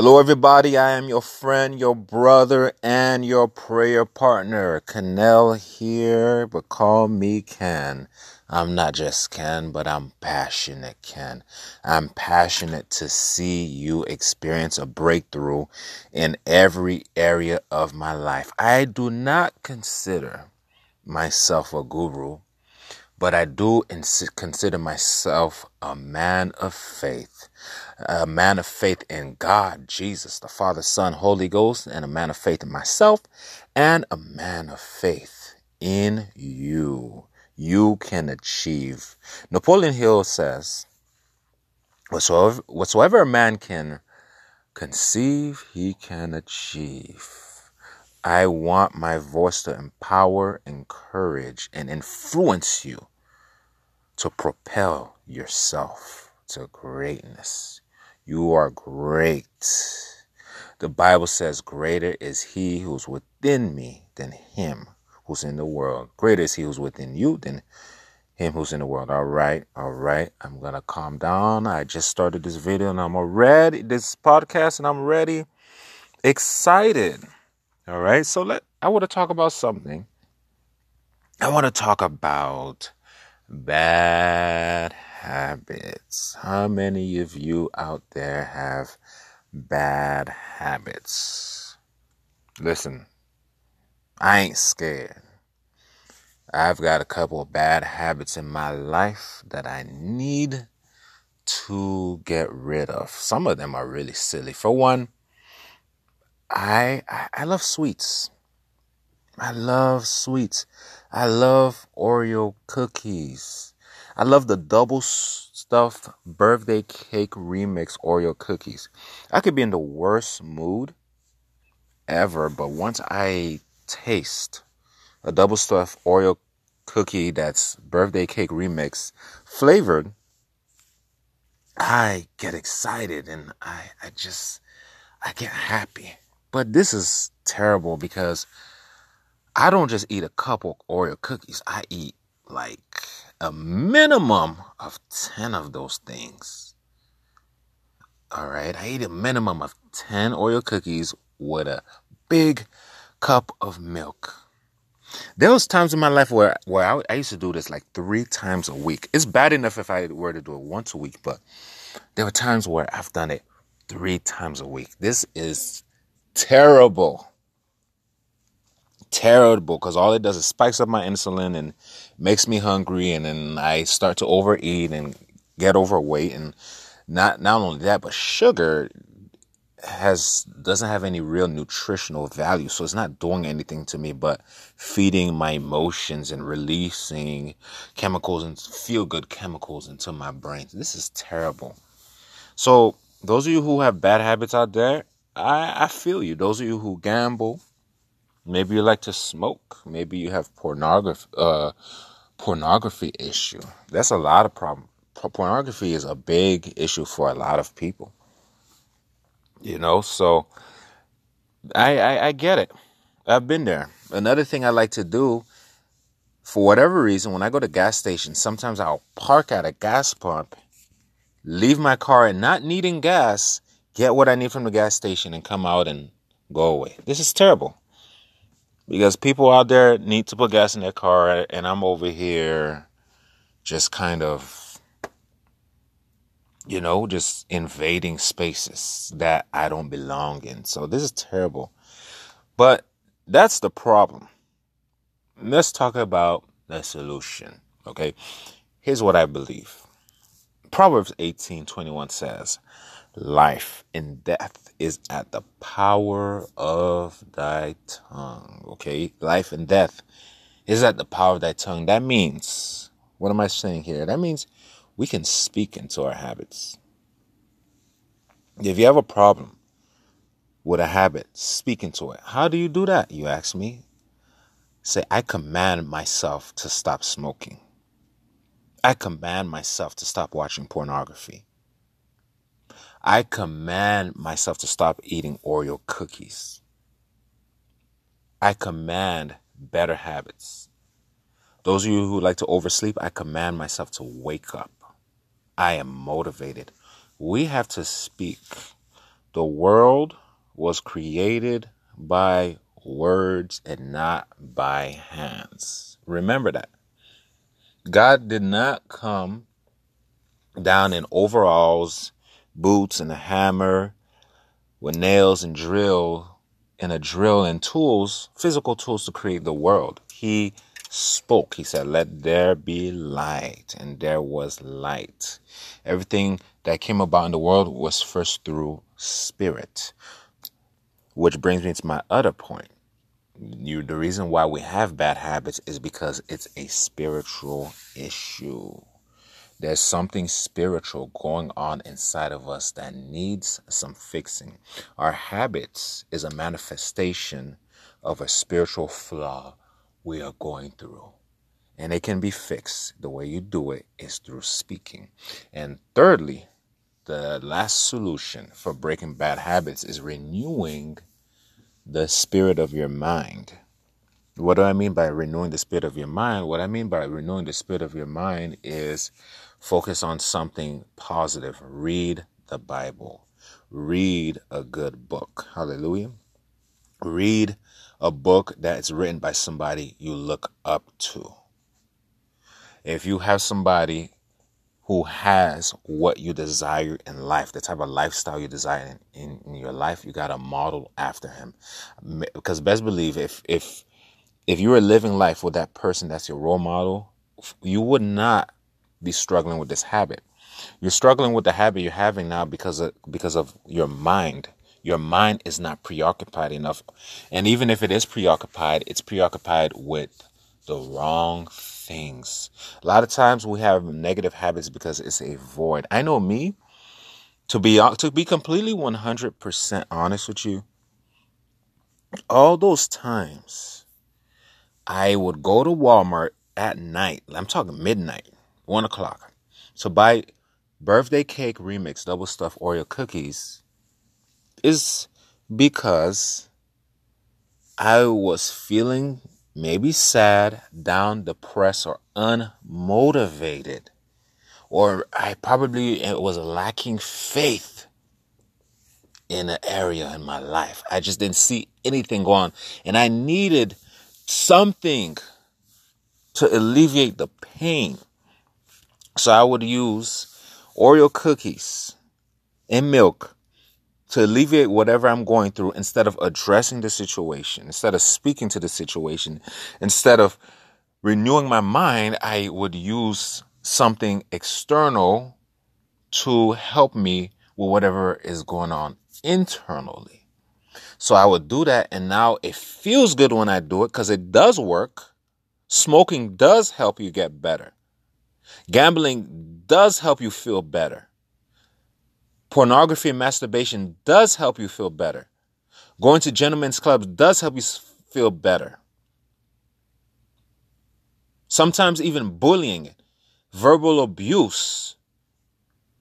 Hello, everybody. I am your friend, your brother, and your prayer partner, Canel here, but call me Ken. I'm not just Ken, but I'm passionate, Ken. I'm passionate to see you experience a breakthrough in every area of my life. I do not consider myself a guru, but I do consider myself a man of faith a man of faith in God, Jesus, the Father, Son, Holy Ghost, and a man of faith in myself, and a man of faith in you. You can achieve. Napoleon Hill says, whatsoever, whatsoever a man can conceive, he can achieve. I want my voice to empower, encourage, and influence you to propel yourself to greatness. You are great. The Bible says, Greater is he who's within me than him who's in the world. Greater is he who's within you than him who's in the world. All right, all right. I'm gonna calm down. I just started this video and I'm already this podcast and I'm ready, excited. All right. So let I want to talk about something. I want to talk about bad habits. How many of you out there have bad habits? Listen, I ain't scared. I've got a couple of bad habits in my life that I need to get rid of. Some of them are really silly. For one, I I love sweets. I love sweets. I love Oreo cookies. I love the double stuffed birthday cake remix Oreo cookies. I could be in the worst mood ever, but once I taste a double stuffed Oreo cookie that's birthday cake remix flavored, I get excited and I, I just, I get happy. But this is terrible because I don't just eat a couple Oreo cookies. I eat like a minimum of 10 of those things. All right. I eat a minimum of 10 Oreo cookies with a big cup of milk. There was times in my life where, where I, I used to do this like three times a week. It's bad enough if I were to do it once a week, but there were times where I've done it three times a week. This is terrible terrible because all it does is spikes up my insulin and makes me hungry and then I start to overeat and get overweight and not not only that but sugar has doesn't have any real nutritional value so it's not doing anything to me but feeding my emotions and releasing chemicals and feel good chemicals into my brain this is terrible. So those of you who have bad habits out there i i feel you. Those of you who gamble Maybe you like to smoke. Maybe you have pornography uh, pornography issue. That's a lot of problem. Pornography is a big issue for a lot of people. You know, so I, I I get it. I've been there. Another thing I like to do, for whatever reason, when I go to gas stations, sometimes I'll park at a gas pump, leave my car and not needing gas, get what I need from the gas station, and come out and go away. This is terrible because people out there need to put gas in their car and I'm over here just kind of you know just invading spaces that I don't belong in. So this is terrible. But that's the problem. Let's talk about the solution, okay? Here's what I believe. Proverbs 18:21 says, "Life and death is at the power of thy tongue. Okay? Life and death is at the power of thy tongue. That means, what am I saying here? That means we can speak into our habits. If you have a problem with a habit, speak into it. How do you do that? You ask me. Say, I command myself to stop smoking. I command myself to stop watching pornography. I command myself to stop eating Oreo cookies. I command better habits. Those of you who like to oversleep, I command myself to wake up. I am motivated. We have to speak the world was created by words and not by hands. Remember that. God did not come down in overalls, boots, and a hammer with nails and drill and a drill and tools, physical tools to create the world. He spoke. He said, Let there be light. And there was light. Everything that came about in the world was first through spirit. Which brings me to my other point. You, the reason why we have bad habits is because it's a spiritual issue. There's something spiritual going on inside of us that needs some fixing. Our habits is a manifestation of a spiritual flaw we are going through. And it can be fixed. The way you do it is through speaking. And thirdly, the last solution for breaking bad habits is renewing the spirit of your mind. What do I mean by renewing the spirit of your mind? What I mean by renewing the spirit of your mind is Focus on something positive. Read the Bible. Read a good book. Hallelujah. Read a book that is written by somebody you look up to. If you have somebody who has what you desire in life, the type of lifestyle you desire in, in, in your life, you got to model after him. Because best believe if if if you were living life with that person that's your role model, you would not be struggling with this habit. You're struggling with the habit you're having now because of because of your mind. Your mind is not preoccupied enough. And even if it is preoccupied, it's preoccupied with the wrong things. A lot of times we have negative habits because it's a void. I know me to be to be completely 100% honest with you. All those times I would go to Walmart at night. I'm talking midnight one o'clock. to buy birthday cake remix double stuffed Oreo cookies is because I was feeling maybe sad, down, depressed, or unmotivated. Or I probably was lacking faith in an area in my life. I just didn't see anything going on. And I needed something to alleviate the pain. So I would use Oreo cookies and milk to alleviate whatever I'm going through instead of addressing the situation, instead of speaking to the situation, instead of renewing my mind, I would use something external to help me with whatever is going on internally. So I would do that, and now it feels good when I do it because it does work. Smoking does help you get better. Gambling does help you feel better. Pornography and masturbation does help you feel better. Going to gentlemen's clubs does help you feel better. Sometimes even bullying, verbal abuse,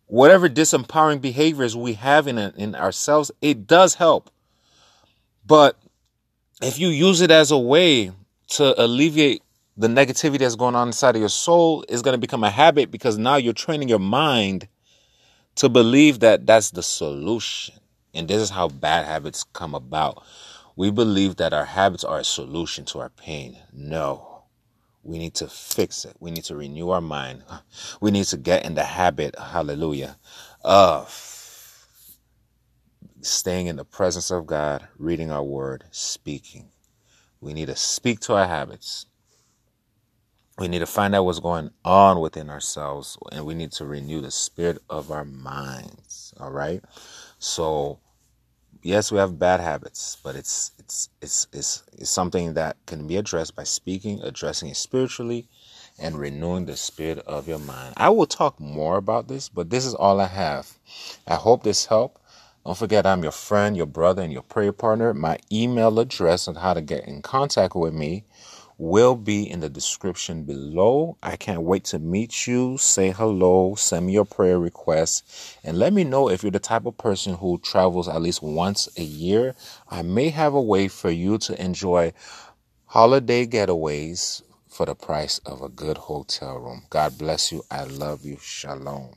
whatever disempowering behaviors we have in, in ourselves, it does help. But if you use it as a way to alleviate the negativity that's going on inside of your soul it's going to become a habit because now you're training your mind to believe that that's the solution. And this is how bad habits come about. We believe that our habits are a solution to our pain. No. We need to fix it. We need to renew our mind. We need to get in the habit, hallelujah, of staying in the presence of God, reading our word, speaking. We need to speak to our habits. We need to find out what's going on within ourselves and we need to renew the spirit of our minds all right? So yes we have bad habits but it's it's it's it's, it's something that can be addressed by speaking addressing it spiritually and renewing the spirit of your mind. I will talk more about this but this is all i have. I hope this helped don't forget i'm your friend your brother and your prayer partner my email address and how to get in contact with me will be in the description below. I can't wait to meet you. Say hello, send me your prayer requests, and let me know if you're the type of person who travels at least once a year. I may have a way for you to enjoy holiday getaways for the price of a good hotel room. God bless you. I love you. Shalom.